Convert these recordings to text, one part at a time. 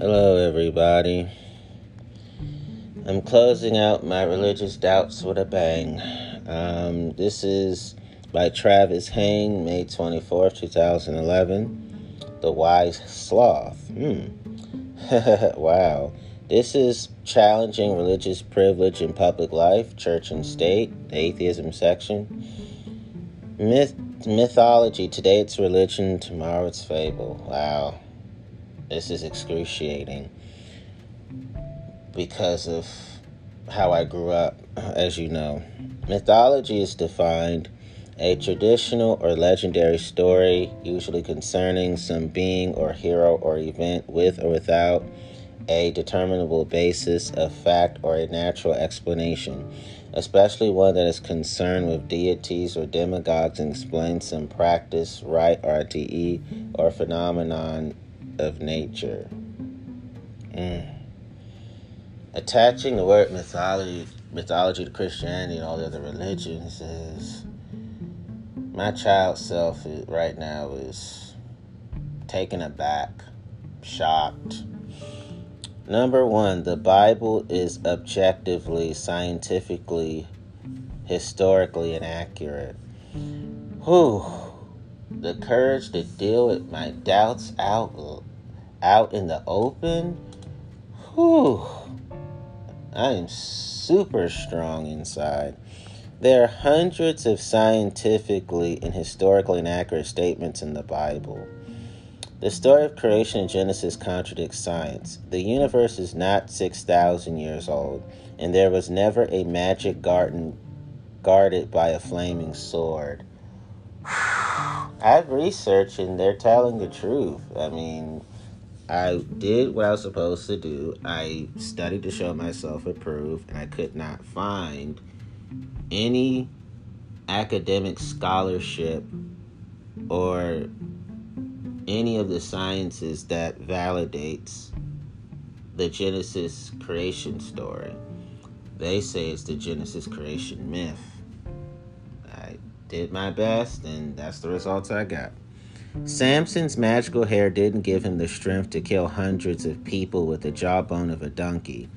Hello, everybody. I'm closing out my religious doubts with a bang. Um, this is by Travis Hain, May 24th, 2011. The Wise Sloth. Hmm. wow. This is challenging religious privilege in public life, church and state, the atheism section. Myth, mythology. Today it's religion, tomorrow it's fable. Wow. This is excruciating because of how I grew up, as you know. Mythology is defined a traditional or legendary story, usually concerning some being or hero or event with or without a determinable basis of fact or a natural explanation, especially one that is concerned with deities or demagogues and explains some practice, rite, RTE, or phenomenon of nature. Mm. Attaching the word mythology mythology to Christianity and all the other religions is my child self right now is taken aback, shocked. Number one, the Bible is objectively, scientifically, historically inaccurate. Whew. The courage to deal with my doubts out out in the open. Whew. I am super strong inside. There are hundreds of scientifically and historically inaccurate statements in the Bible. The story of creation in Genesis contradicts science. The universe is not 6,000 years old, and there was never a magic garden guarded by a flaming sword. I've researched and they're telling the truth. I mean, I did what I was supposed to do. I studied to show myself approved, and I could not find any academic scholarship or any of the sciences that validates the Genesis creation story. They say it's the Genesis creation myth. I did my best, and that's the results I got. Samson's magical hair didn't give him the strength to kill hundreds of people with the jawbone of a donkey.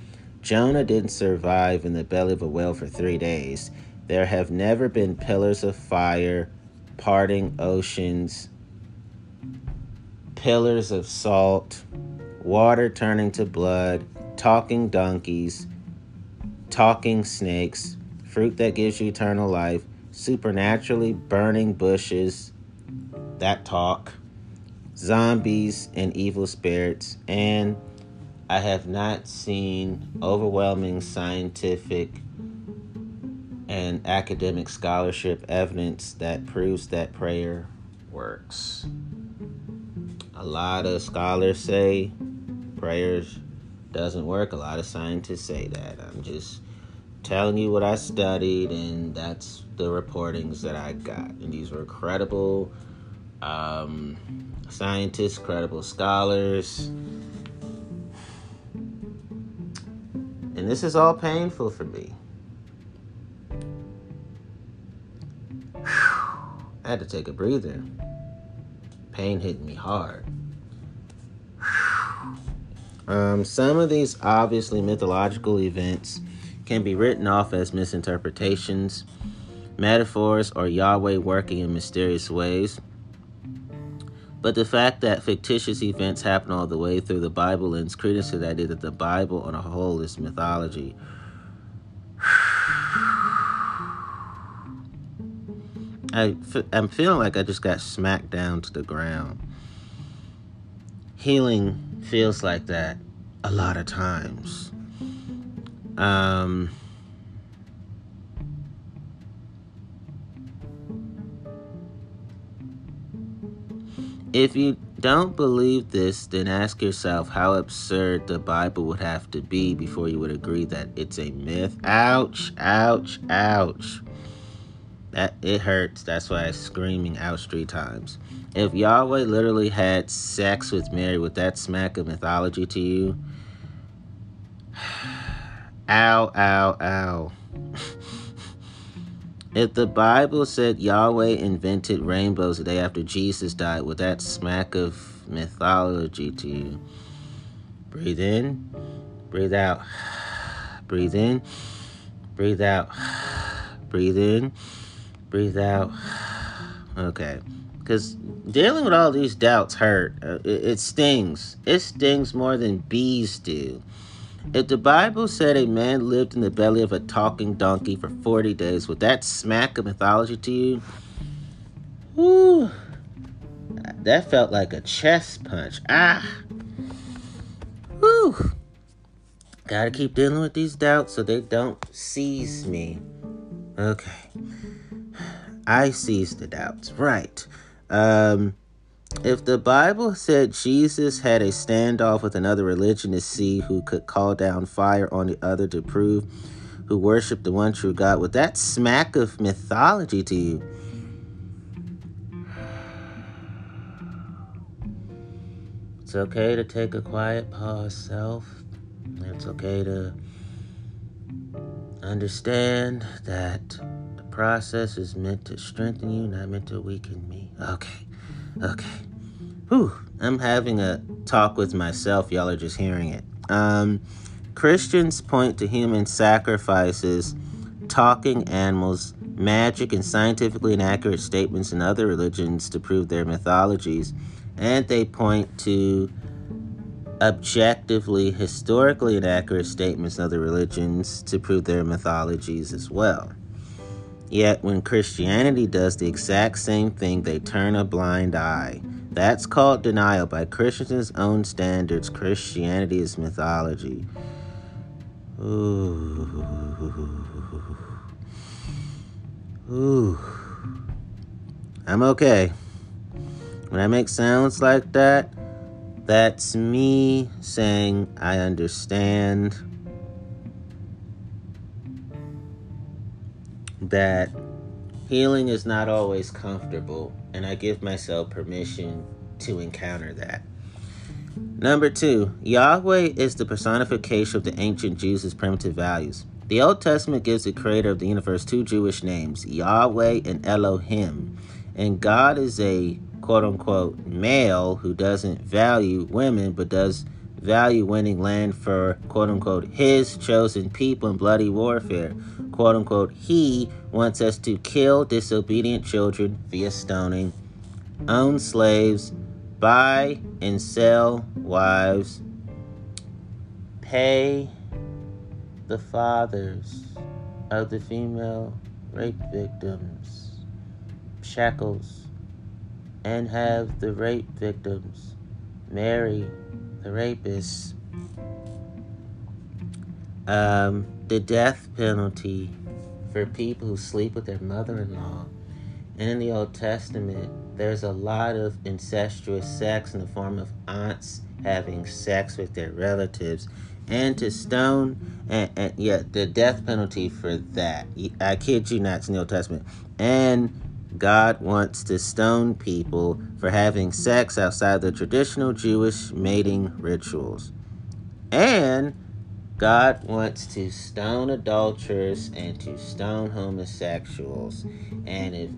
Jonah didn't survive in the belly of a whale for three days. There have never been pillars of fire, parting oceans, pillars of salt, water turning to blood, talking donkeys, talking snakes, fruit that gives you eternal life, supernaturally burning bushes, that talk, zombies and evil spirits, and I have not seen overwhelming scientific and academic scholarship evidence that proves that prayer works. A lot of scholars say prayers doesn't work. A lot of scientists say that. I'm just telling you what I studied, and that's the reportings that I got. And these were credible um, scientists, credible scholars. And this is all painful for me. I had to take a breather. Pain hit me hard. Um, some of these obviously mythological events can be written off as misinterpretations, metaphors, or Yahweh working in mysterious ways. But the fact that fictitious events happen all the way through the Bible lends credence to the idea that the Bible on a whole is mythology. I, I'm feeling like I just got smacked down to the ground. Healing feels like that a lot of times. Um, If you don't believe this, then ask yourself how absurd the Bible would have to be before you would agree that it's a myth. Ouch, ouch, ouch. That it hurts. That's why I'm screaming ouch three times. If Yahweh literally had sex with Mary, would that smack of mythology to you? ow, ow, ow. If the Bible said Yahweh invented rainbows the day after Jesus died, would that smack of mythology to you? Breathe in, breathe out. Breathe in, breathe out. Breathe in, breathe out. Okay. Because dealing with all these doubts hurt. Uh, it, it stings. It stings more than bees do. If the Bible said a man lived in the belly of a talking donkey for 40 days, would that smack of mythology to you? Whew. That felt like a chest punch. Ah. Whew. Gotta keep dealing with these doubts so they don't seize me. Okay. I seize the doubts. Right. Um, if the Bible said Jesus had a standoff with another religion to see who could call down fire on the other to prove who worshiped the one true God, would that smack of mythology to you? It's okay to take a quiet pause, self. It's okay to understand that the process is meant to strengthen you, not meant to weaken me. Okay. Okay. Whew. I'm having a talk with myself. Y'all are just hearing it. Um, Christians point to human sacrifices, talking animals, magic, and scientifically inaccurate statements in other religions to prove their mythologies. And they point to objectively, historically inaccurate statements in other religions to prove their mythologies as well. Yet, when Christianity does the exact same thing, they turn a blind eye. That's called denial. By Christians' own standards, Christianity is mythology. Ooh. Ooh. I'm okay. When I make sounds like that, that's me saying I understand that healing is not always comfortable, and I give myself permission to encounter that. Number two, Yahweh is the personification of the ancient Jews' primitive values. The Old Testament gives the creator of the universe two Jewish names, Yahweh and Elohim. And God is a quote unquote male who doesn't value women but does value winning land for quote unquote his chosen people in bloody warfare. Quote unquote, he wants us to kill disobedient children via stoning, own slaves, buy and sell wives, pay the fathers of the female rape victims shekels, and have the rape victims marry the rapists. Um, the death penalty for people who sleep with their mother in law. And in the Old Testament, there's a lot of incestuous sex in the form of aunts having sex with their relatives. And to stone, and, and yeah, the death penalty for that. I kid you not, it's in the Old Testament. And God wants to stone people for having sex outside the traditional Jewish mating rituals. And God wants to stone adulterers and to stone homosexuals. And if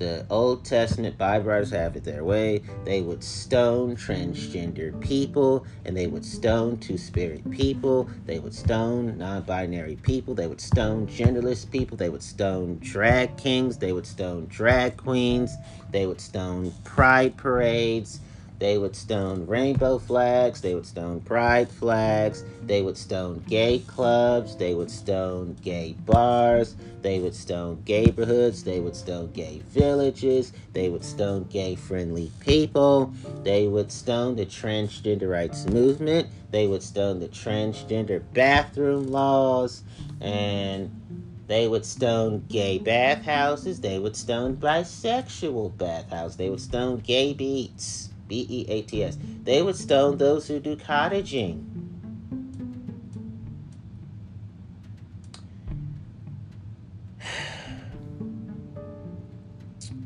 the Old Testament Bible writers have it their way, they would stone transgender people, and they would stone two spirit people, they would stone non binary people, they would stone genderless people, they would stone drag kings, they would stone drag queens, they would stone pride parades they would stone rainbow flags, they would stone pride flags, they would stone gay clubs, they would stone gay bars, they would stone gay neighborhoods, they would stone gay villages, they would stone gay friendly people, they would stone the transgender rights movement, they would stone the transgender bathroom laws, and they would stone gay bathhouses, they would stone bisexual bathhouses, they would stone gay beats. B E A T S. They would stone those who do cottaging.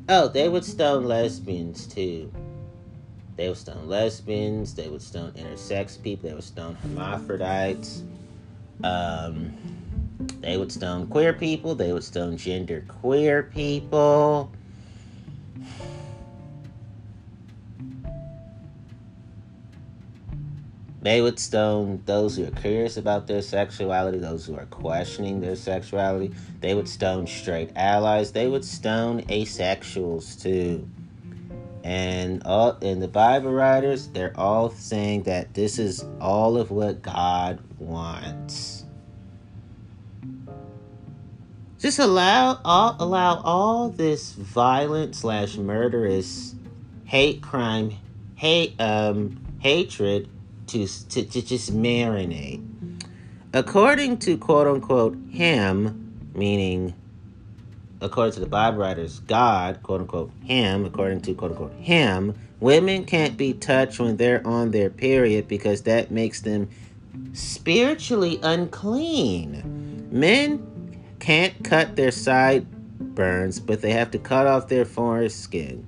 Oh, they would stone lesbians too. They would stone lesbians. They would stone intersex people. They would stone hermaphrodites. Um, they would stone queer people. They would stone gender queer people. They would stone those who are curious about their sexuality, those who are questioning their sexuality. They would stone straight allies. They would stone asexuals too. And all in the Bible writers, they're all saying that this is all of what God wants. Just allow all allow all this violent slash murderous hate crime, hate um hatred to, to, to just marinate. According to quote unquote him, meaning according to the Bible writers, God, quote unquote, him, according to quote unquote him, women can't be touched when they're on their period because that makes them spiritually unclean. Men can't cut their sideburns, but they have to cut off their foreskin.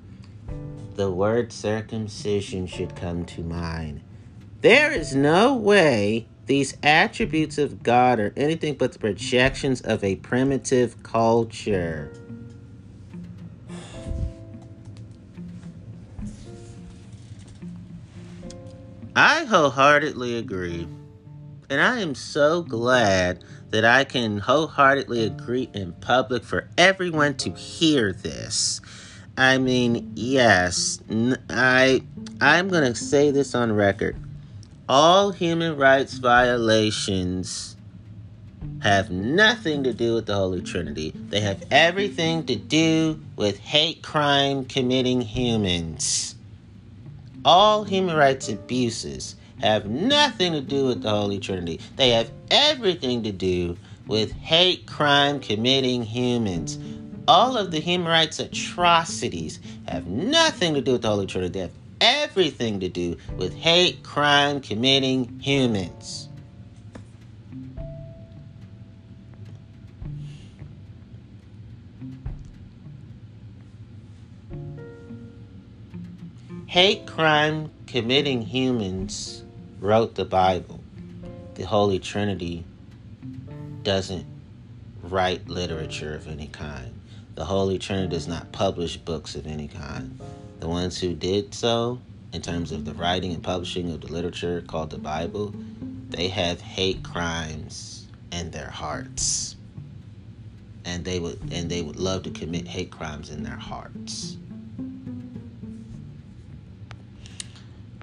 The word circumcision should come to mind. There is no way these attributes of God are anything but the projections of a primitive culture. I wholeheartedly agree. And I am so glad that I can wholeheartedly agree in public for everyone to hear this. I mean, yes, I I'm going to say this on record all human rights violations have nothing to do with the Holy Trinity. They have everything to do with hate crime committing humans. All human rights abuses have nothing to do with the Holy Trinity. They have everything to do with hate crime committing humans. All of the human rights atrocities have nothing to do with the Holy Trinity. They have everything to do with hate crime committing humans. Hate crime committing humans wrote the Bible. The Holy Trinity doesn't write literature of any kind. The Holy Trinity does not publish books of any kind. The ones who did so, in terms of the writing and publishing of the literature called the Bible, they have hate crimes in their hearts. And they would and they would love to commit hate crimes in their hearts.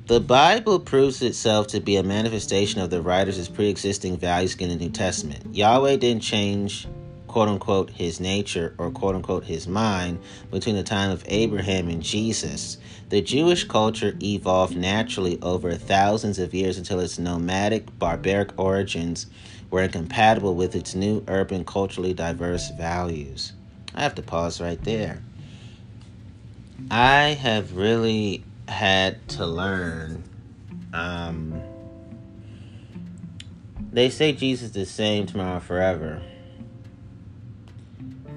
The Bible proves itself to be a manifestation of the writer's pre existing values in the New Testament. Yahweh didn't change quote unquote his nature or quote unquote his mind between the time of Abraham and Jesus. The Jewish culture evolved naturally over thousands of years until its nomadic, barbaric origins were incompatible with its new urban, culturally diverse values. I have to pause right there. I have really had to learn. Um, they say Jesus is the same tomorrow forever.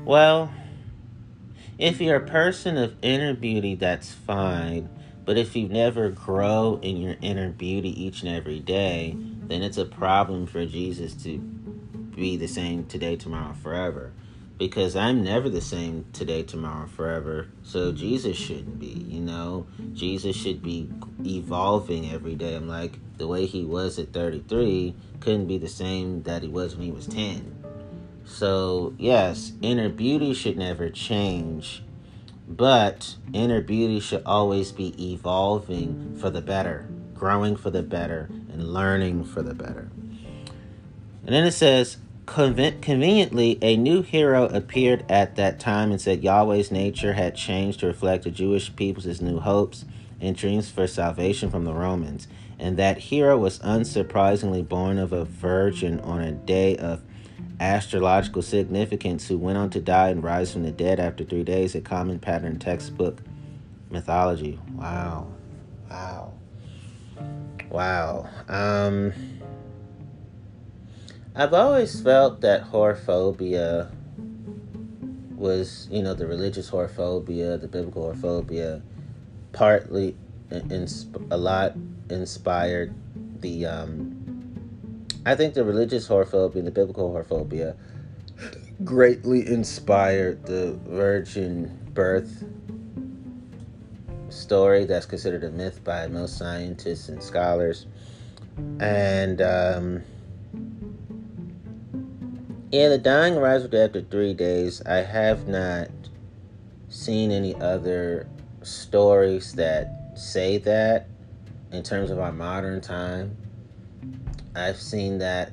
Well, if you're a person of inner beauty, that's fine. But if you never grow in your inner beauty each and every day, then it's a problem for Jesus to be the same today, tomorrow, forever. Because I'm never the same today, tomorrow, forever. So Jesus shouldn't be, you know? Jesus should be evolving every day. I'm like, the way he was at 33 couldn't be the same that he was when he was 10 so, yes, inner beauty should never change, but inner beauty should always be evolving for the better, growing for the better, and learning for the better. And then it says, conveniently, a new hero appeared at that time and said Yahweh's nature had changed to reflect the Jewish people's new hopes and dreams for salvation from the Romans. And that hero was unsurprisingly born of a virgin on a day of astrological significance who went on to die and rise from the dead after three days, a common pattern textbook mythology. Wow. Wow. Wow. Um, I've always felt that whorephobia was, you know, the religious whorephobia, the biblical whorephobia, partly, in, a lot inspired the um, I think the religious whorephobia and the biblical whorephobia greatly inspired the virgin birth story that's considered a myth by most scientists and scholars. And um, yeah, the dying rise after three days. I have not seen any other stories that say that in terms of our modern time. I've seen that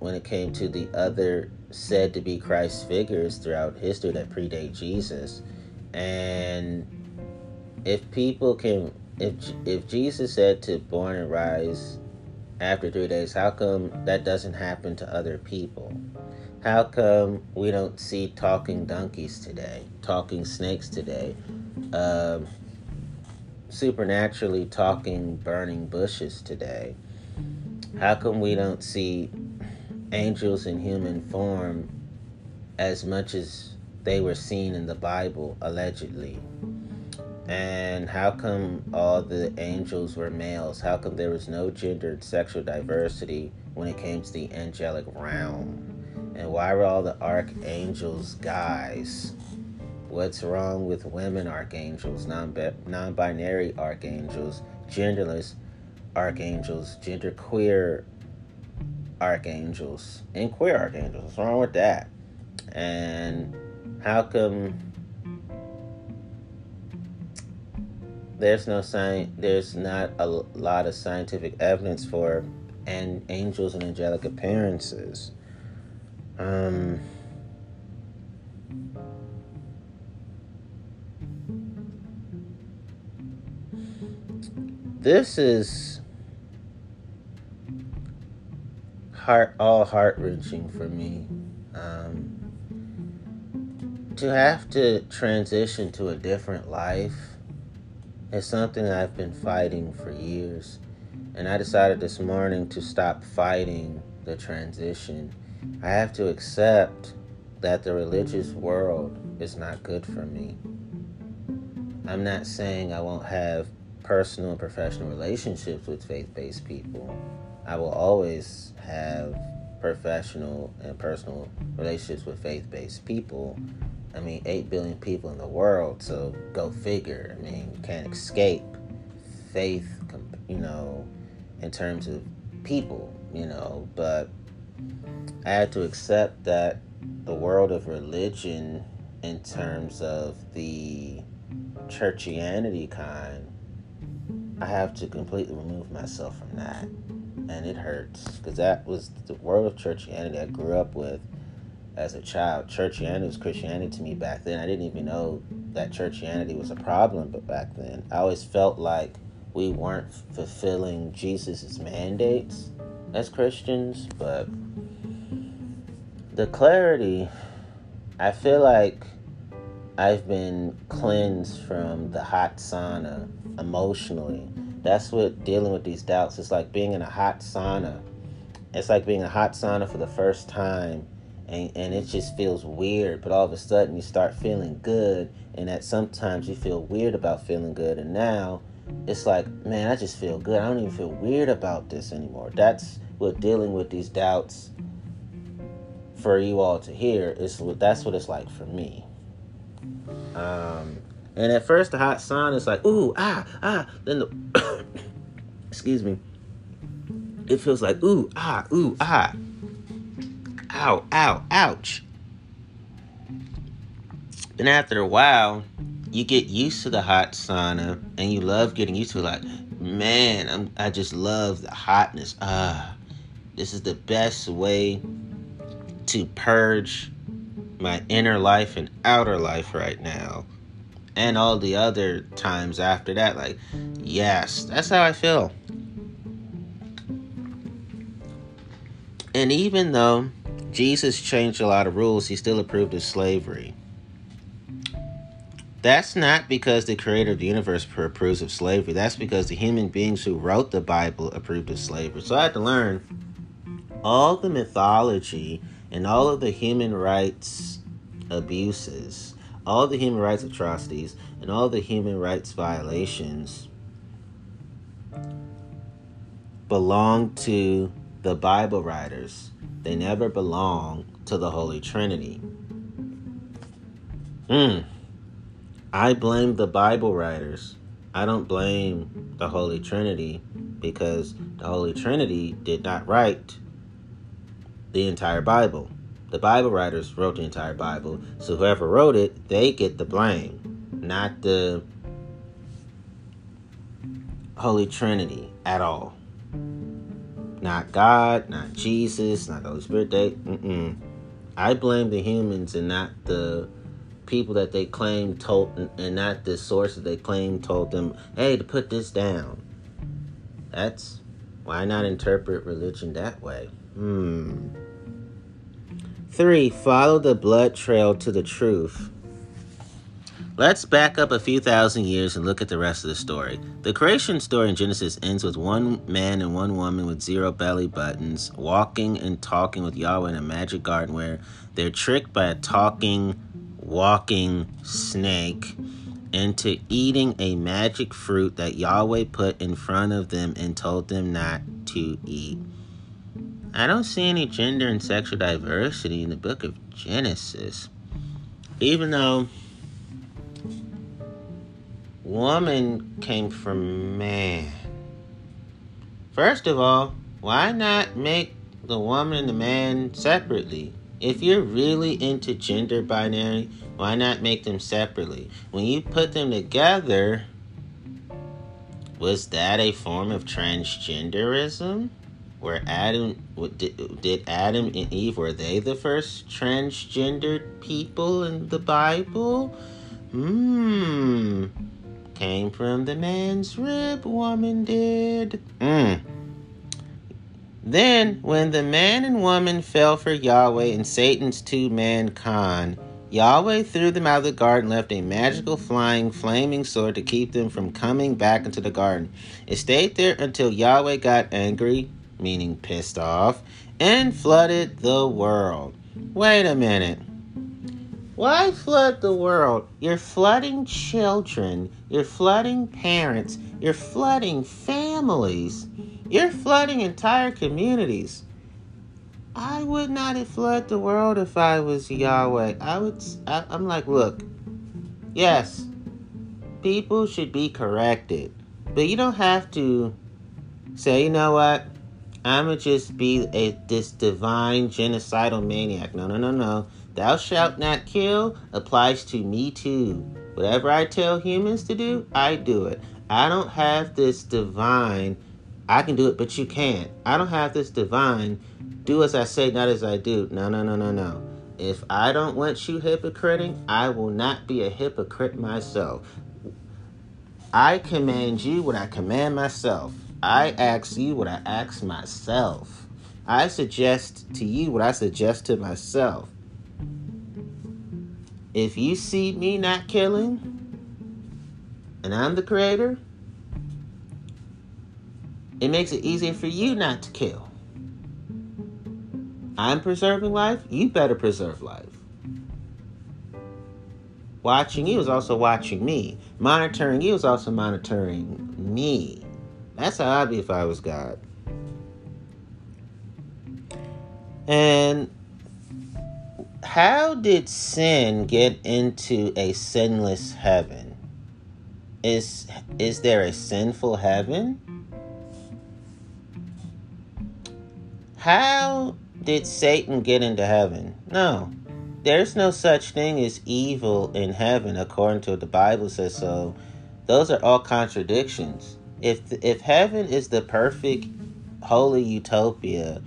when it came to the other said to be Christ figures throughout history that predate Jesus. And if people can if if Jesus said to born and rise after 3 days, how come that doesn't happen to other people? How come we don't see talking donkeys today, talking snakes today, um, supernaturally talking burning bushes today? How come we don't see angels in human form as much as they were seen in the Bible, allegedly? And how come all the angels were males? How come there was no gendered sexual diversity when it came to the angelic realm? And why were all the archangels guys? What's wrong with women archangels, non binary archangels, genderless archangels, genderqueer archangels, and queer archangels? What's wrong with that? And how come there's no sign there's not a lot of scientific evidence for and angels and angelic appearances um, this is heart all heart wrenching for me. Um, to have to transition to a different life is something I've been fighting for years. And I decided this morning to stop fighting the transition I have to accept that the religious world is not good for me. I'm not saying I won't have personal and professional relationships with faith based people. I will always have professional and personal relationships with faith based people. I mean, 8 billion people in the world, so go figure. I mean, you can't escape faith, you know, in terms of people, you know, but I had to accept that the world of religion, in terms of the churchianity kind, I have to completely remove myself from that. And it hurts because that was the world of churchianity I grew up with as a child. Churchianity was Christianity to me back then. I didn't even know that churchianity was a problem, but back then I always felt like we weren't fulfilling Jesus's mandates as Christians, but the clarity, I feel like I've been cleansed from the hot sauna emotionally. That's what dealing with these doubts. It's like being in a hot sauna. It's like being a hot sauna for the first time and, and it just feels weird, but all of a sudden you start feeling good and that sometimes you feel weird about feeling good and now it's like, man, I just feel good. I don't even feel weird about this anymore. That's what dealing with these doubts for you all to hear is that's what it's like for me. Um, and at first the hot sauna is like ooh ah ah. Then the excuse me, it feels like ooh ah ooh ah, ow ow ouch. Then after a while, you get used to the hot sauna and you love getting used to it. Like man, I'm I just love the hotness. Ah, this is the best way to purge my inner life and outer life right now. And all the other times after that, like, yes, that's how I feel. And even though Jesus changed a lot of rules, he still approved of slavery. That's not because the creator of the universe approves of slavery. That's because the human beings who wrote the Bible approved of slavery. So I had to learn all the mythology and all of the human rights abuses, all the human rights atrocities, and all the human rights violations belong to the Bible writers. They never belong to the Holy Trinity. Hmm. I blame the Bible writers I don't blame the Holy Trinity because the Holy Trinity did not write the entire Bible. The Bible writers wrote the entire Bible, so whoever wrote it, they get the blame, not the Holy Trinity at all. Not God, not Jesus, not the Holy Spirit. They, mm-mm. I blame the humans and not the people that they claim told, and not the sources they claim told them, hey, to put this down. That's why not interpret religion that way? Hmm. Three, follow the blood trail to the truth. Let's back up a few thousand years and look at the rest of the story. The creation story in Genesis ends with one man and one woman with zero belly buttons walking and talking with Yahweh in a magic garden where they're tricked by a talking walking snake into eating a magic fruit that Yahweh put in front of them and told them not to eat. I don't see any gender and sexual diversity in the book of Genesis. Even though woman came from man. First of all, why not make the woman and the man separately? If you're really into gender binary, why not make them separately? When you put them together, was that a form of transgenderism? Where Adam did Adam and Eve were they the first transgendered people in the Bible? Hmm. Came from the man's rib, woman did. Hmm. Then, when the man and woman fell for Yahweh and Satan's two mankind, Yahweh threw them out of the garden, left a magical flying flaming sword to keep them from coming back into the garden. It stayed there until Yahweh got angry, meaning pissed off, and flooded the world. Wait a minute. Why flood the world? You're flooding children, you're flooding parents, you're flooding families. You're flooding entire communities. I would not have flooded the world if I was Yahweh. I would. I, I'm like, look. Yes, people should be corrected, but you don't have to say, you know what? I'ma just be a this divine genocidal maniac. No, no, no, no. Thou shalt not kill applies to me too. Whatever I tell humans to do, I do it. I don't have this divine I can do it, but you can't. I don't have this divine do as I say, not as I do. No, no, no, no, no. If I don't want you hypocriting, I will not be a hypocrite myself. I command you what I command myself. I ask you what I ask myself. I suggest to you what I suggest to myself. If you see me not killing, and I'm the creator, it makes it easier for you not to kill. I'm preserving life, you better preserve life. Watching you is also watching me. Monitoring you is also monitoring me. That's how I'd be if I was God. And how did sin get into a sinless heaven? Is is there a sinful heaven? How did Satan get into heaven? No. There's no such thing as evil in heaven according to what the Bible says so. Those are all contradictions. If if heaven is the perfect holy utopia,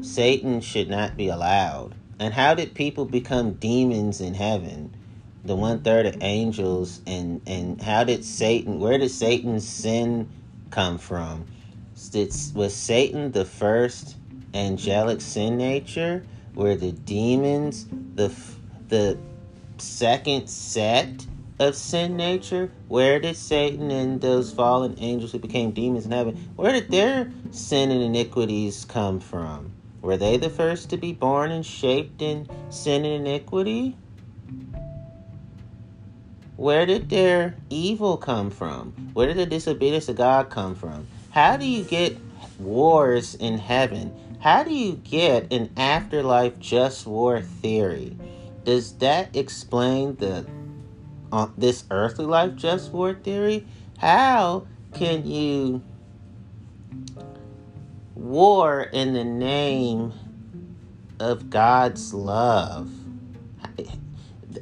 Satan should not be allowed. And how did people become demons in heaven? The one third of angels and and how did Satan where did Satan's sin come from? was Satan the first angelic sin nature? Were the demons the the second set of sin nature? Where did Satan and those fallen angels who became demons in heaven, where did their sin and iniquities come from? Were they the first to be born and shaped in sin and iniquity? Where did their evil come from? Where did the disobedience to God come from? How do you get wars in heaven? How do you get an afterlife just war theory? Does that explain the on this earthly life just war theory, how can you war in the name of God's love?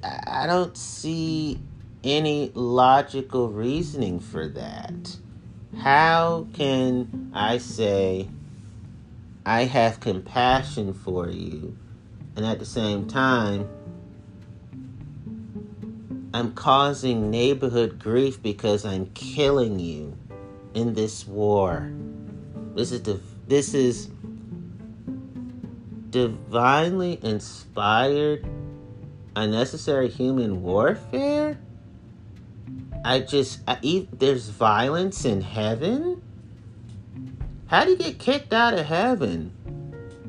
I don't see any logical reasoning for that. How can I say I have compassion for you and at the same time I'm causing neighborhood grief because I'm killing you in this war. This is this is divinely inspired unnecessary human warfare? I just I, there's violence in heaven? How do you get kicked out of heaven?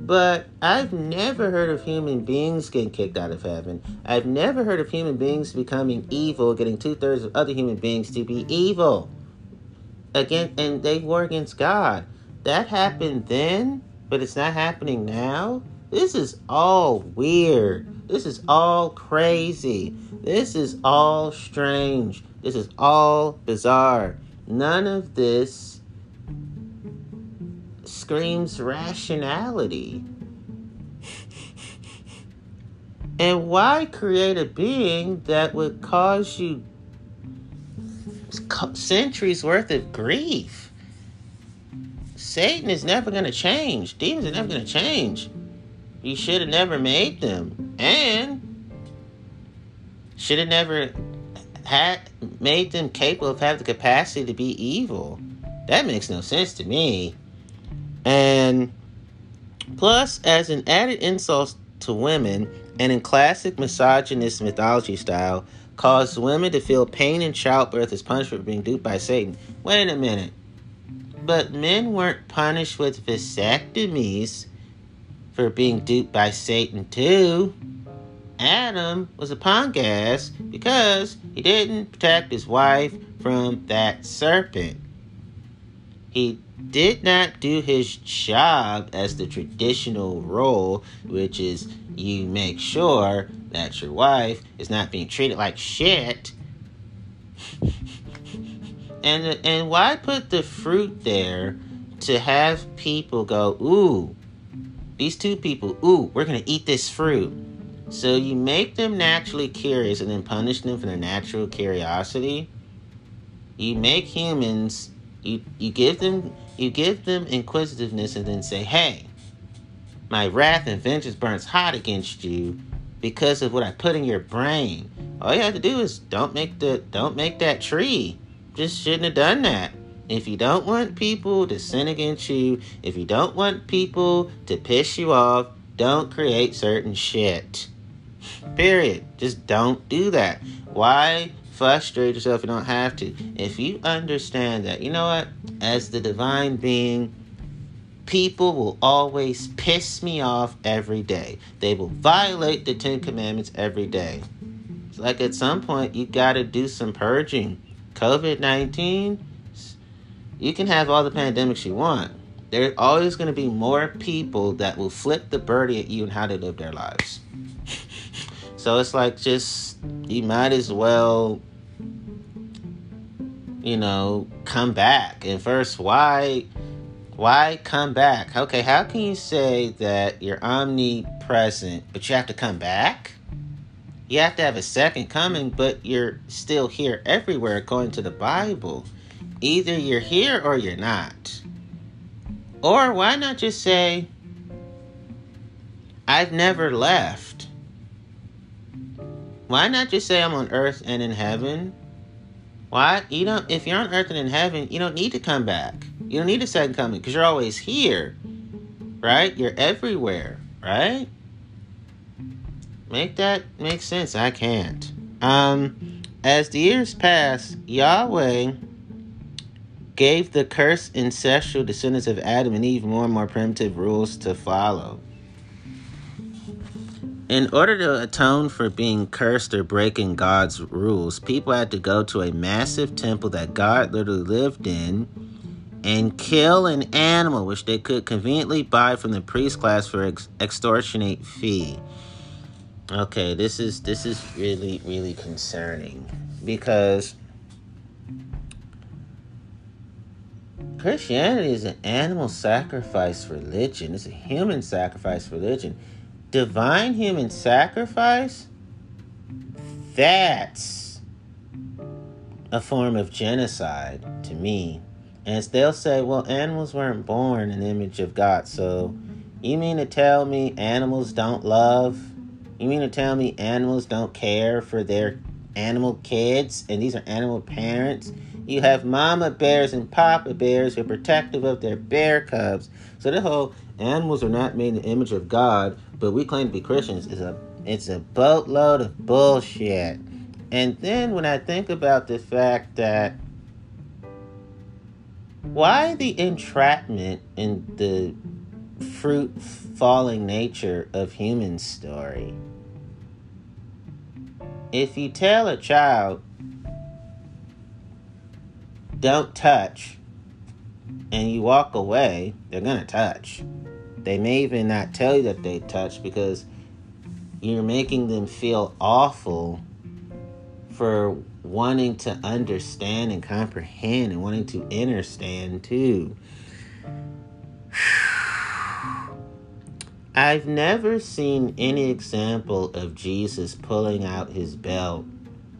But I've never heard of human beings getting kicked out of heaven. I've never heard of human beings becoming evil, getting two thirds of other human beings to be evil. Again, and they war against God. That happened then, but it's not happening now. This is all weird. This is all crazy. This is all strange. This is all bizarre. None of this screams rationality. and why create a being that would cause you centuries worth of grief? Satan is never going to change. Demons are never going to change. You should have never made them. And should have never had made them capable of having the capacity to be evil. That makes no sense to me. And plus, as an added insult to women, and in classic misogynist mythology style, caused women to feel pain in childbirth as punishment for being duped by Satan. Wait a minute. But men weren't punished with vasectomies for being duped by Satan, too. Adam was upon gas because he didn't protect his wife from that serpent. He did not do his job as the traditional role, which is you make sure that your wife is not being treated like shit. and and why put the fruit there to have people go, ooh, these two people, ooh, we're gonna eat this fruit. So you make them naturally curious and then punish them for their natural curiosity. You make humans you you give them you give them inquisitiveness and then say, "Hey, my wrath and vengeance burns hot against you because of what I put in your brain." All you have to do is don't make the don't make that tree. Just shouldn't have done that. If you don't want people to sin against you, if you don't want people to piss you off, don't create certain shit. Period. Just don't do that. Why frustrate yourself. You don't have to. If you understand that, you know what? As the divine being, people will always piss me off every day. They will violate the Ten Commandments every day. It's like at some point, you got to do some purging. COVID 19, you can have all the pandemics you want. There's always going to be more people that will flip the birdie at you and how they live their lives. so it's like just, you might as well you know, come back. And first, why why come back? Okay, how can you say that you're omnipresent, but you have to come back? You have to have a second coming, but you're still here everywhere according to the Bible. Either you're here or you're not. Or why not just say, I've never left? Why not just say I'm on earth and in heaven? Why? You don't. If you're on earth and in heaven, you don't need to come back. You don't need a second coming because you're always here, right? You're everywhere, right? Make that make sense. I can't. Um, as the years pass, Yahweh gave the cursed ancestral descendants of Adam and Eve more and more primitive rules to follow. In order to atone for being cursed or breaking God's rules, people had to go to a massive temple that God literally lived in and kill an animal which they could conveniently buy from the priest class for ex- extortionate fee. Okay, this is this is really really concerning because Christianity is an animal sacrifice religion. It's a human sacrifice religion. Divine human sacrifice? That's a form of genocide to me. And they'll say, well, animals weren't born in the image of God. So you mean to tell me animals don't love? You mean to tell me animals don't care for their animal kids and these are animal parents? You have mama bears and papa bears who are protective of their bear cubs. So the whole animals are not made in the image of God, but we claim to be Christians is a it's a boatload of bullshit. And then when I think about the fact that why the entrapment in the fruit falling nature of human story? If you tell a child don't touch and you walk away, they're going to touch. They may even not tell you that they touch because you're making them feel awful for wanting to understand and comprehend and wanting to understand too. I've never seen any example of Jesus pulling out his belt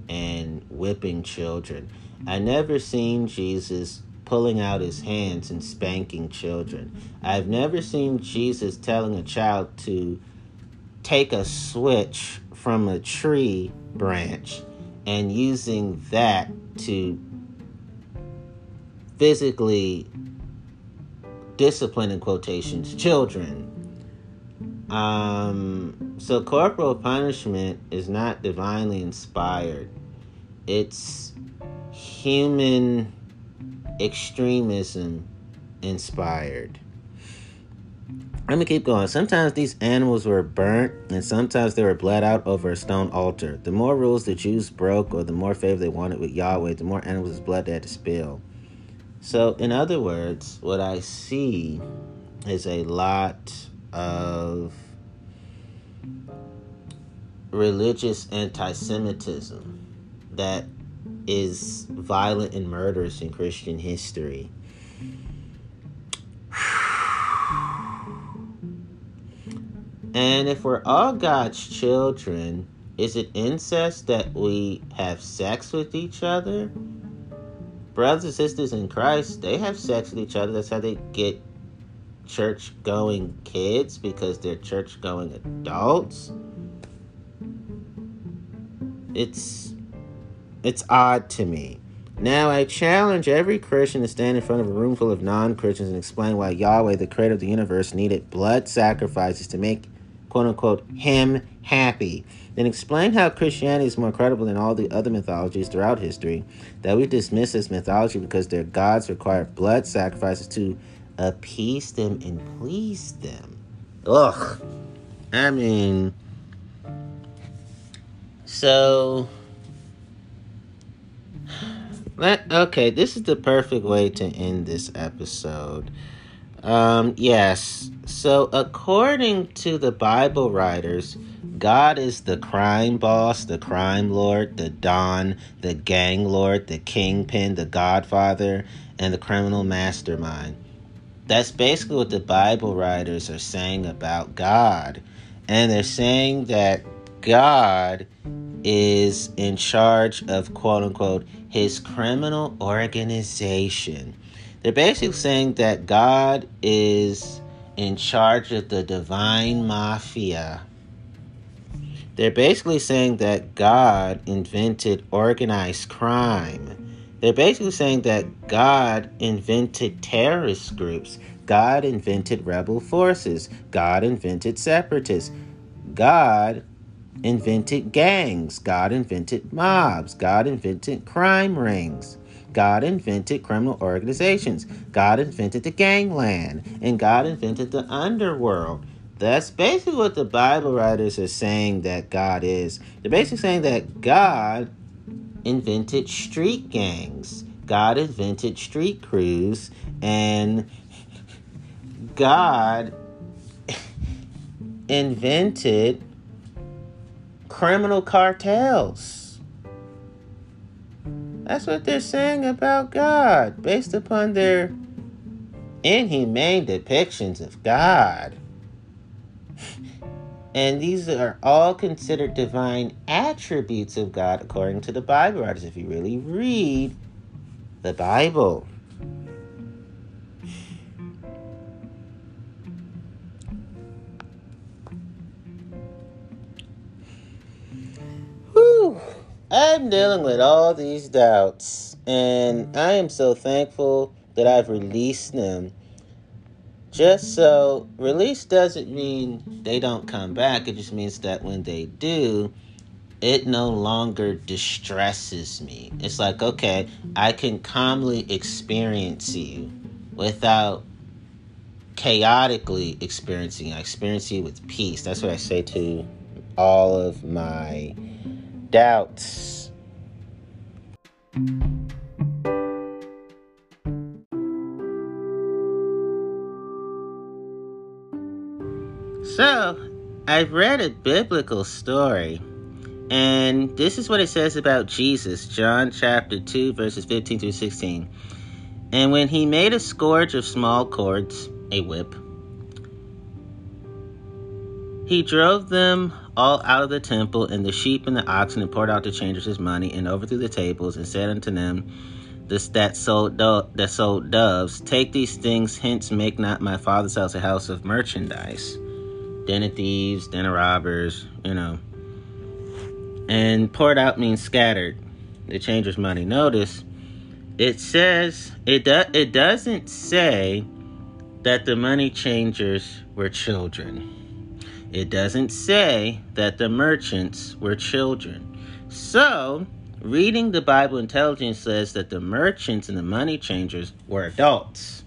and whipping children. I never seen Jesus pulling out his hands and spanking children. I've never seen Jesus telling a child to take a switch from a tree branch and using that to physically discipline in quotations children. Um, so corporal punishment is not divinely inspired. It's human extremism inspired. Let me keep going. Sometimes these animals were burnt, and sometimes they were bled out over a stone altar. The more rules the Jews broke, or the more favor they wanted with Yahweh, the more animals' blood they had to spill. So, in other words, what I see is a lot of religious anti Semitism that is violent and murderous in Christian history. And if we're all God's children, is it incest that we have sex with each other? Brothers and sisters in Christ, they have sex with each other. That's how they get church going kids because they're church going adults. It's it's odd to me. Now I challenge every Christian to stand in front of a room full of non-Christians and explain why Yahweh, the creator of the universe, needed blood sacrifices to make quote unquote him happy. Then explain how Christianity is more credible than all the other mythologies throughout history that we dismiss as mythology because their gods require blood sacrifices to appease them and please them. Ugh. I mean, so. Let, okay, this is the perfect way to end this episode. Um, yes. So, according to the Bible writers, God is the crime boss, the crime lord, the Don, the gang lord, the kingpin, the godfather, and the criminal mastermind. That's basically what the Bible writers are saying about God. And they're saying that God is in charge of quote unquote his criminal organization. They're basically saying that God is in charge of the divine mafia. They're basically saying that God invented organized crime. They're basically saying that God invented terrorist groups. God invented rebel forces. God invented separatists. God invented gangs. God invented mobs. God invented crime rings. God invented criminal organizations. God invented the gangland. And God invented the underworld. That's basically what the Bible writers are saying that God is. They're basically saying that God invented street gangs. God invented street crews. And God invented criminal cartels. That's what they're saying about God, based upon their inhumane depictions of God. And these are all considered divine attributes of God according to the Bible writers, if you really read the Bible. Whew. I'm dealing with all these doubts, and mm-hmm. I am so thankful that I've released them just so release doesn't mean they don't come back. It just means that when they do, it no longer distresses me. It's like, okay, I can calmly experience you without chaotically experiencing. I experience you with peace. That's what I say to all of my doubts. So, I've read a biblical story, and this is what it says about Jesus, John chapter 2, verses 15 through 16. And when he made a scourge of small cords, a whip, he drove them all out of the temple, and the sheep and the oxen, and poured out the changers his money, and overthrew the tables, and said unto them this, that sold do- that sold doves, Take these things hence, make not my father's house a house of merchandise den of thieves, den of robbers, you know. And poured out means scattered. The changer's money. Notice it says it do, it doesn't say that the money changers were children. It doesn't say that the merchants were children. So, reading the Bible intelligence says that the merchants and the money changers were adults.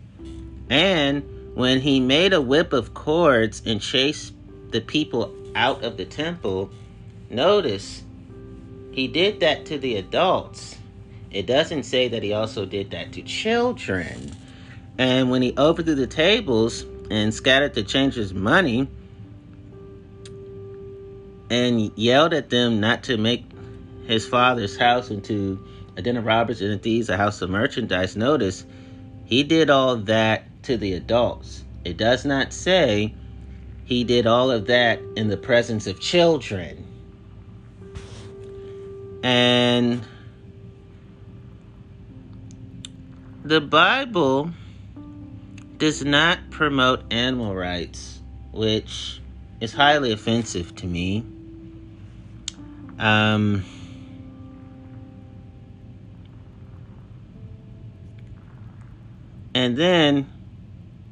And when he made a whip of cords and chased the people out of the temple, notice he did that to the adults. It doesn't say that he also did that to children. And when he overthrew the tables and scattered the changers' money and yelled at them not to make his father's house into a den of robbers and thieves, a house of merchandise, notice he did all that to the adults. It does not say he did all of that in the presence of children. And the Bible does not promote animal rights, which is highly offensive to me. Um, and then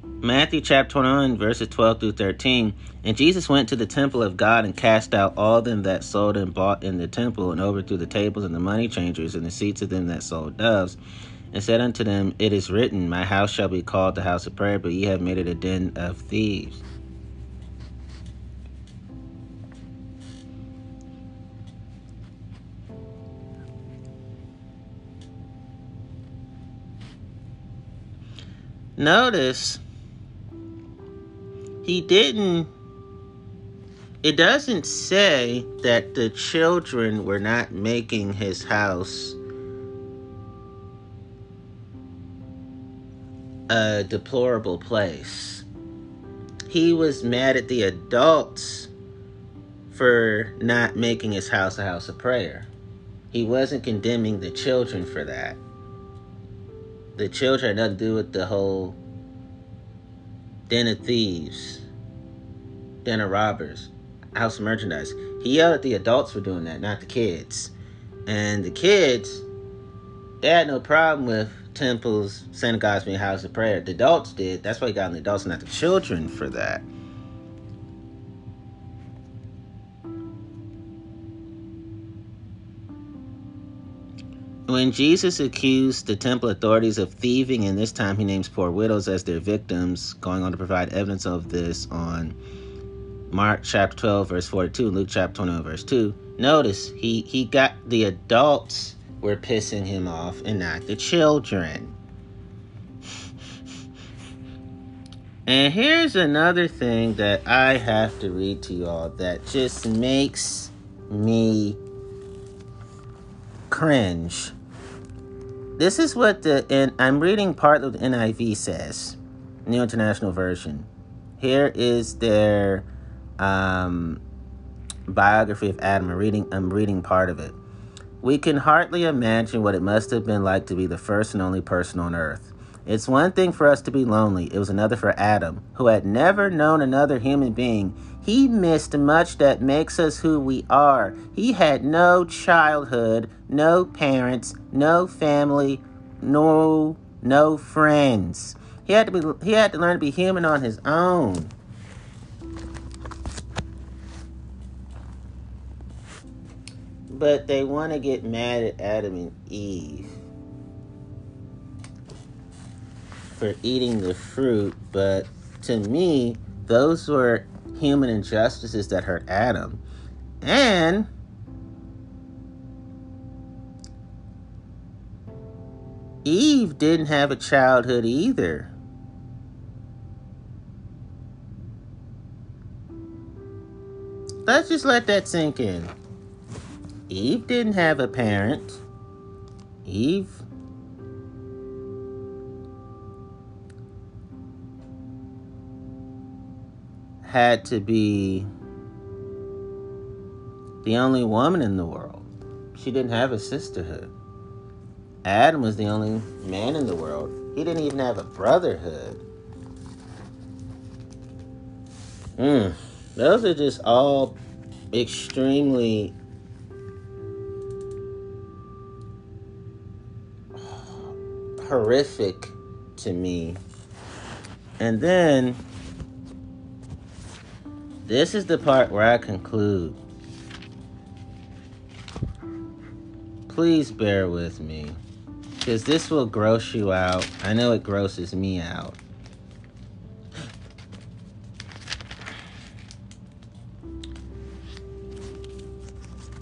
Matthew chapter 21, verses 12 through 13. And Jesus went to the temple of God and cast out all them that sold and bought in the temple, and overthrew the tables and the money changers and the seats of them that sold doves, and said unto them, It is written, My house shall be called the house of prayer, but ye have made it a den of thieves. Notice he didn't it doesn't say that the children were not making his house a deplorable place. He was mad at the adults for not making his house a house of prayer. He wasn't condemning the children for that. The children had nothing to do with the whole den of thieves, den of robbers, house of merchandise. He yelled at the adults for doing that, not the kids. And the kids, they had no problem with temples, synagogues being house of prayer. The adults did. That's why he got on the adults, not the children, for that. When Jesus accused the temple authorities of thieving, and this time he names poor widows as their victims, going on to provide evidence of this on Mark chapter 12, verse 42, Luke chapter 21, verse 2. Notice he, he got the adults were pissing him off and not the children. And here's another thing that I have to read to you all that just makes me cringe. This is what the and I'm reading part of the NIV says, New International Version. Here is their um, biography of Adam. I'm reading. I'm reading part of it. We can hardly imagine what it must have been like to be the first and only person on earth. It's one thing for us to be lonely, it was another for Adam, who had never known another human being. He missed much that makes us who we are. He had no childhood, no parents, no family, no no friends. He had to be he had to learn to be human on his own. But they want to get mad at Adam and Eve for eating the fruit, but to me, those were human injustices that hurt Adam. And Eve didn't have a childhood either. Let's just let that sink in. Eve didn't have a parent. Eve had to be the only woman in the world. She didn't have a sisterhood. Adam was the only man in the world. He didn't even have a brotherhood. Mm, those are just all extremely horrific to me. And then this is the part where I conclude. Please bear with me, because this will gross you out. I know it grosses me out.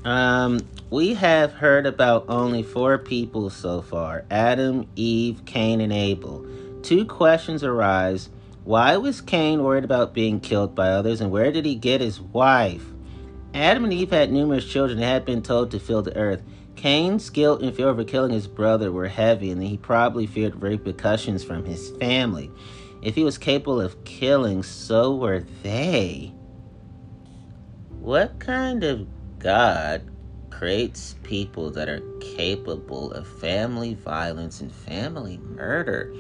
Um, we have heard about only four people so far Adam, Eve, Cain, and Abel. Two questions arise. Why was Cain worried about being killed by others, and where did he get his wife? Adam and Eve had numerous children and had been told to fill the earth. Cain's guilt and fear over killing his brother were heavy, and he probably feared repercussions from his family. If he was capable of killing, so were they. What kind of God creates people that are capable of family violence and family murder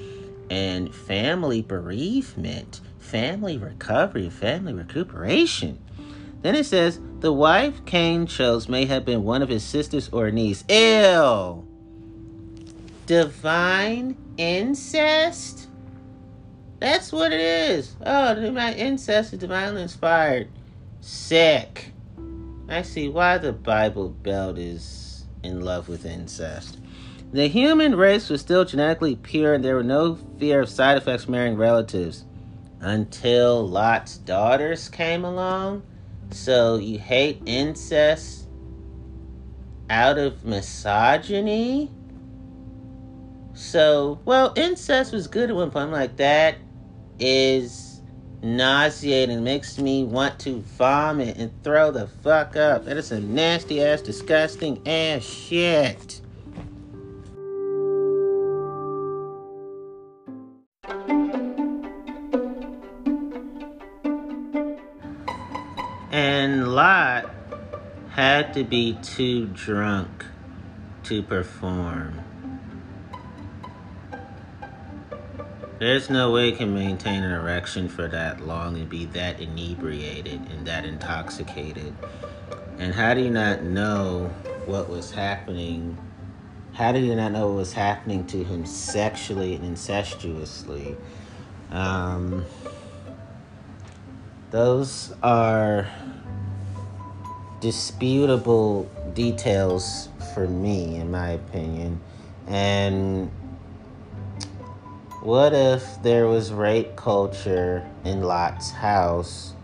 and family bereavement, family recovery, family recuperation. Then it says the wife Cain chose may have been one of his sisters or niece. Ew. Divine incest? That's what it is. Oh, my incest is divinely inspired. Sick. I see why the Bible Belt is in love with incest. The human race was still genetically pure and there were no fear of side effects from marrying relatives until Lot's daughters came along. So you hate incest out of misogyny? So, well, incest was good at one point. I'm like, that is nauseating, makes me want to vomit and throw the fuck up. That is some nasty ass, disgusting ass shit. And Lot had to be too drunk to perform. There's no way you can maintain an erection for that long and be that inebriated and that intoxicated. And how do you not know what was happening? How do you not know what was happening to him sexually and incestuously? Um, those are disputable details for me, in my opinion. And what if there was rape culture in Lot's house?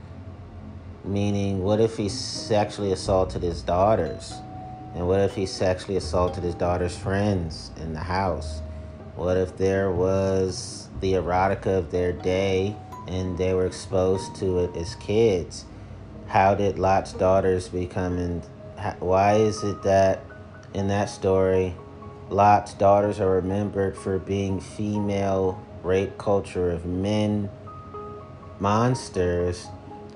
Meaning, what if he sexually assaulted his daughters? And what if he sexually assaulted his daughter's friends in the house? What if there was the erotica of their day and they were exposed to it as kids? How did Lot's daughters become in, why is it that in that story, Lot's daughters are remembered for being female rape culture of men monsters,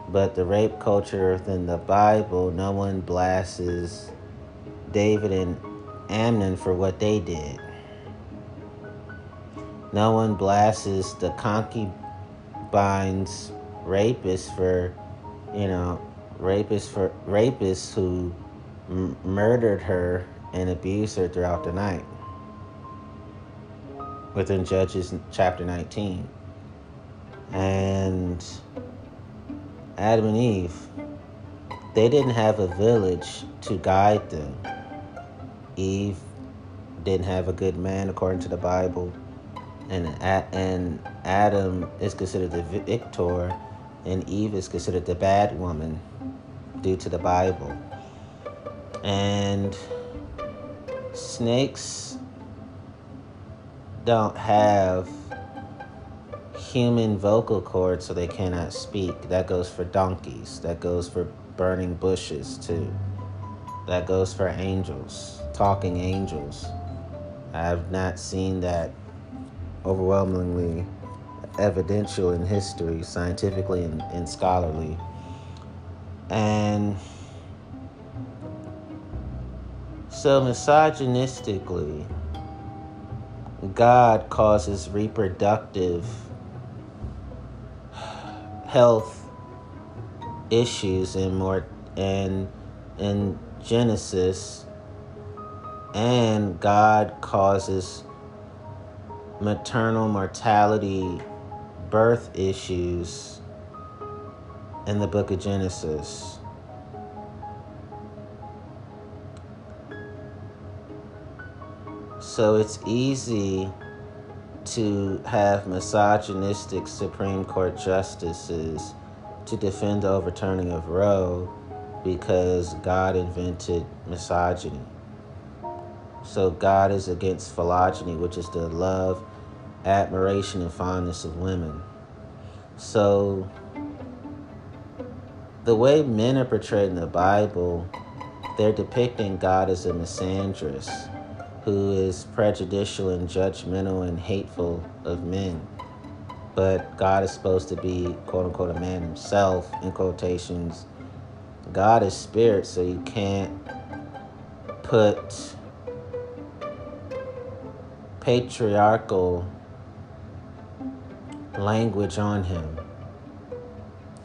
but the rape culture within the Bible, no one blasts David and Amnon for what they did. No one blasts the concubines rapists for, you know, rapists for rapists who m- murdered her and abused her throughout the night. Within Judges chapter 19. And Adam and Eve, they didn't have a village to guide them. Eve didn't have a good man according to the Bible, and and Adam is considered the victor, and Eve is considered the bad woman due to the Bible. And snakes don't have human vocal cords so they cannot speak. That goes for donkeys. That goes for burning bushes too. That goes for angels, talking angels. I have not seen that overwhelmingly evidential in history, scientifically and, and scholarly. And so, misogynistically, God causes reproductive health issues in more and in Genesis and God causes maternal mortality birth issues in the book of Genesis. So it's easy to have misogynistic Supreme Court justices to defend the overturning of Roe because God invented misogyny. So God is against philogyny, which is the love, admiration, and fondness of women. So the way men are portrayed in the Bible, they're depicting God as a misandrist who is prejudicial and judgmental and hateful of men. But God is supposed to be, quote unquote, a man himself, in quotations. God is spirit, so you can't put patriarchal language on him.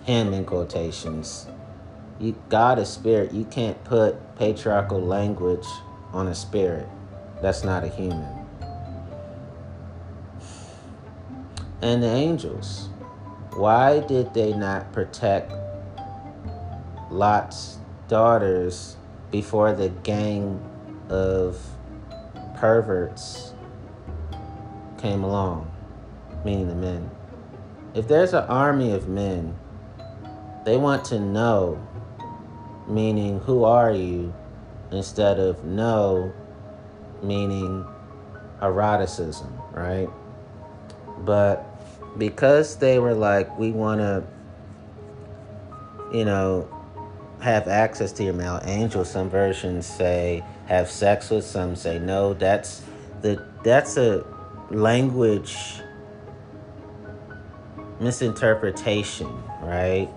Him in quotations. You, God is spirit. You can't put patriarchal language on a spirit. That's not a human. And the angels, why did they not protect Lot's daughters before the gang of perverts came along? Meaning the men. If there's an army of men, they want to know, meaning, who are you, instead of know, meaning eroticism, right? But because they were like, we want to, you know, have access to your male angel, some versions say have sex with, some say no. That's the that's a language misinterpretation, right?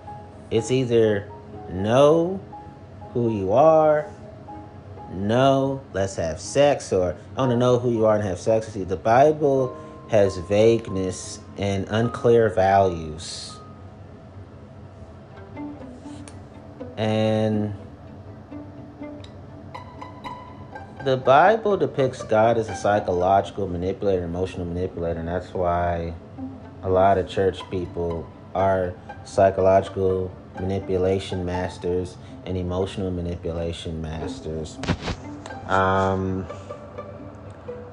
It's either know who you are no, let's have sex, or I want to know who you are and have sex with you. The Bible has vagueness and unclear values. And the Bible depicts God as a psychological manipulator, emotional manipulator, and that's why a lot of church people are psychological manipulation masters and emotional manipulation masters. Um,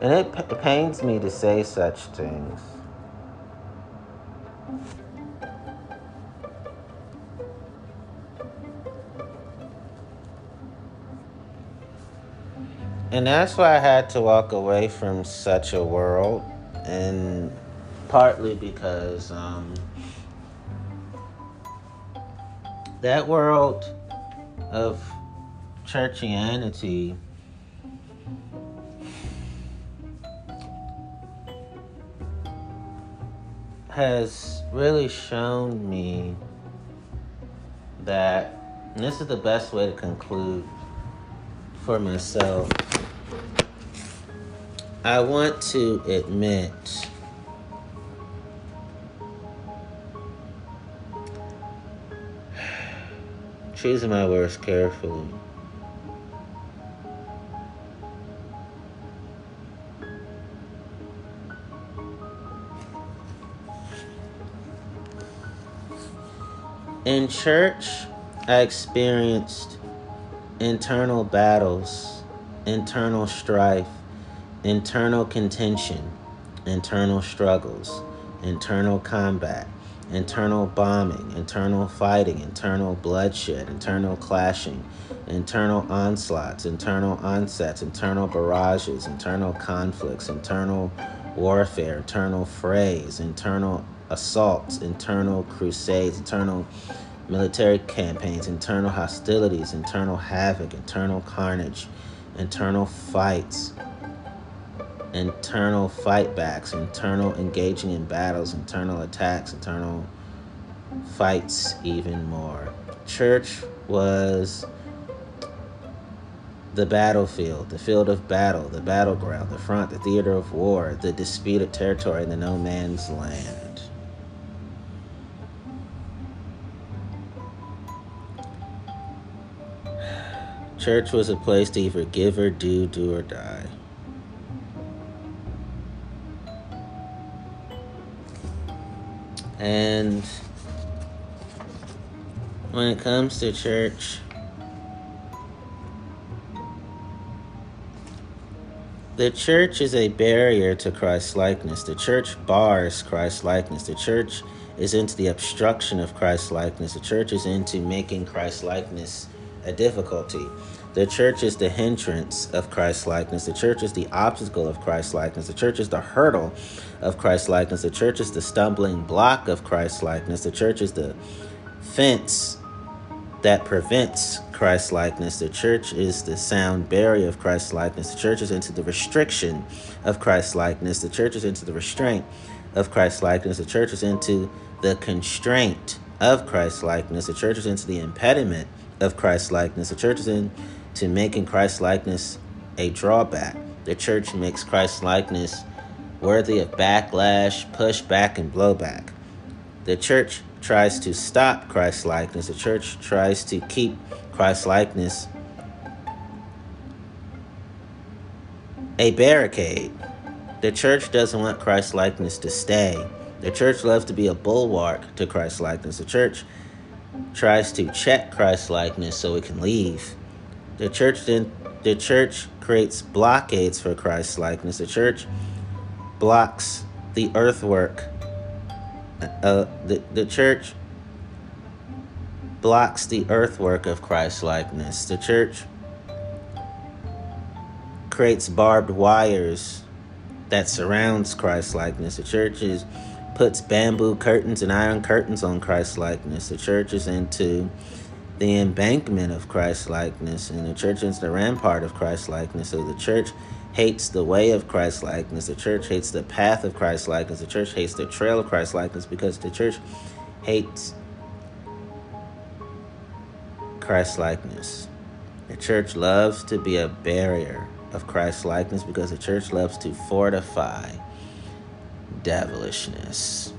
and it p- pains me to say such things. And that's why I had to walk away from such a world, and partly because um, that world of churchianity has really shown me that this is the best way to conclude for myself. I want to admit choosing my words carefully. In church, I experienced internal battles, internal strife, internal contention, internal struggles, internal combat, internal bombing, internal fighting, internal bloodshed, internal clashing, internal onslaughts, internal onsets, internal barrages, internal conflicts, internal warfare, internal frays, internal assaults, internal crusades, internal military campaigns, internal hostilities, internal havoc, internal carnage, internal fights, internal fightbacks, internal engaging in battles, internal attacks, internal fights, even more. Church was the battlefield, the field of battle, the battleground, the front, the theater of war, the disputed territory, the no man's land. Church was a place to either give or do, do or die. And when it comes to church, the church is a barrier to Christ likeness. The church bars Christ likeness. The church is into the obstruction of Christ likeness. The church is into making Christ likeness a difficulty. The church is the hindrance of Christ likeness. The church is the obstacle of Christ likeness. The church is the hurdle of Christ likeness. The church is the stumbling block of Christ likeness. The church is the fence that prevents Christ likeness. The church is the sound barrier of Christ likeness. The church is into the restriction of Christ likeness. The church is into the restraint of Christ likeness. The church is into the constraint of Christ likeness. The church is into the impediment of Christ likeness. The church is into making Christ likeness a drawback. The church makes Christ likeness worthy of backlash, pushback, and blowback. The church tries to stop Christ likeness. The church tries to keep Christ likeness a barricade. The church doesn't want Christ likeness to stay. The church loves to be a bulwark to Christ likeness. The church tries to check Christ likeness so it can leave. The church then the church creates blockades for Christ likeness. The church blocks the earthwork. Uh, the, the church blocks the earthwork of Christ likeness. The church creates barbed wires that surrounds Christ likeness. The church is puts bamboo curtains and iron curtains on Christ likeness. The church is into the embankment of Christ likeness, and the church is the rampart of Christ likeness. So the church hates the way of Christ likeness. The church hates the path of Christ likeness. The church hates the trail of Christ likeness because the church hates Christ likeness. The church loves to be a barrier of Christ likeness because the church loves to fortify devilishness.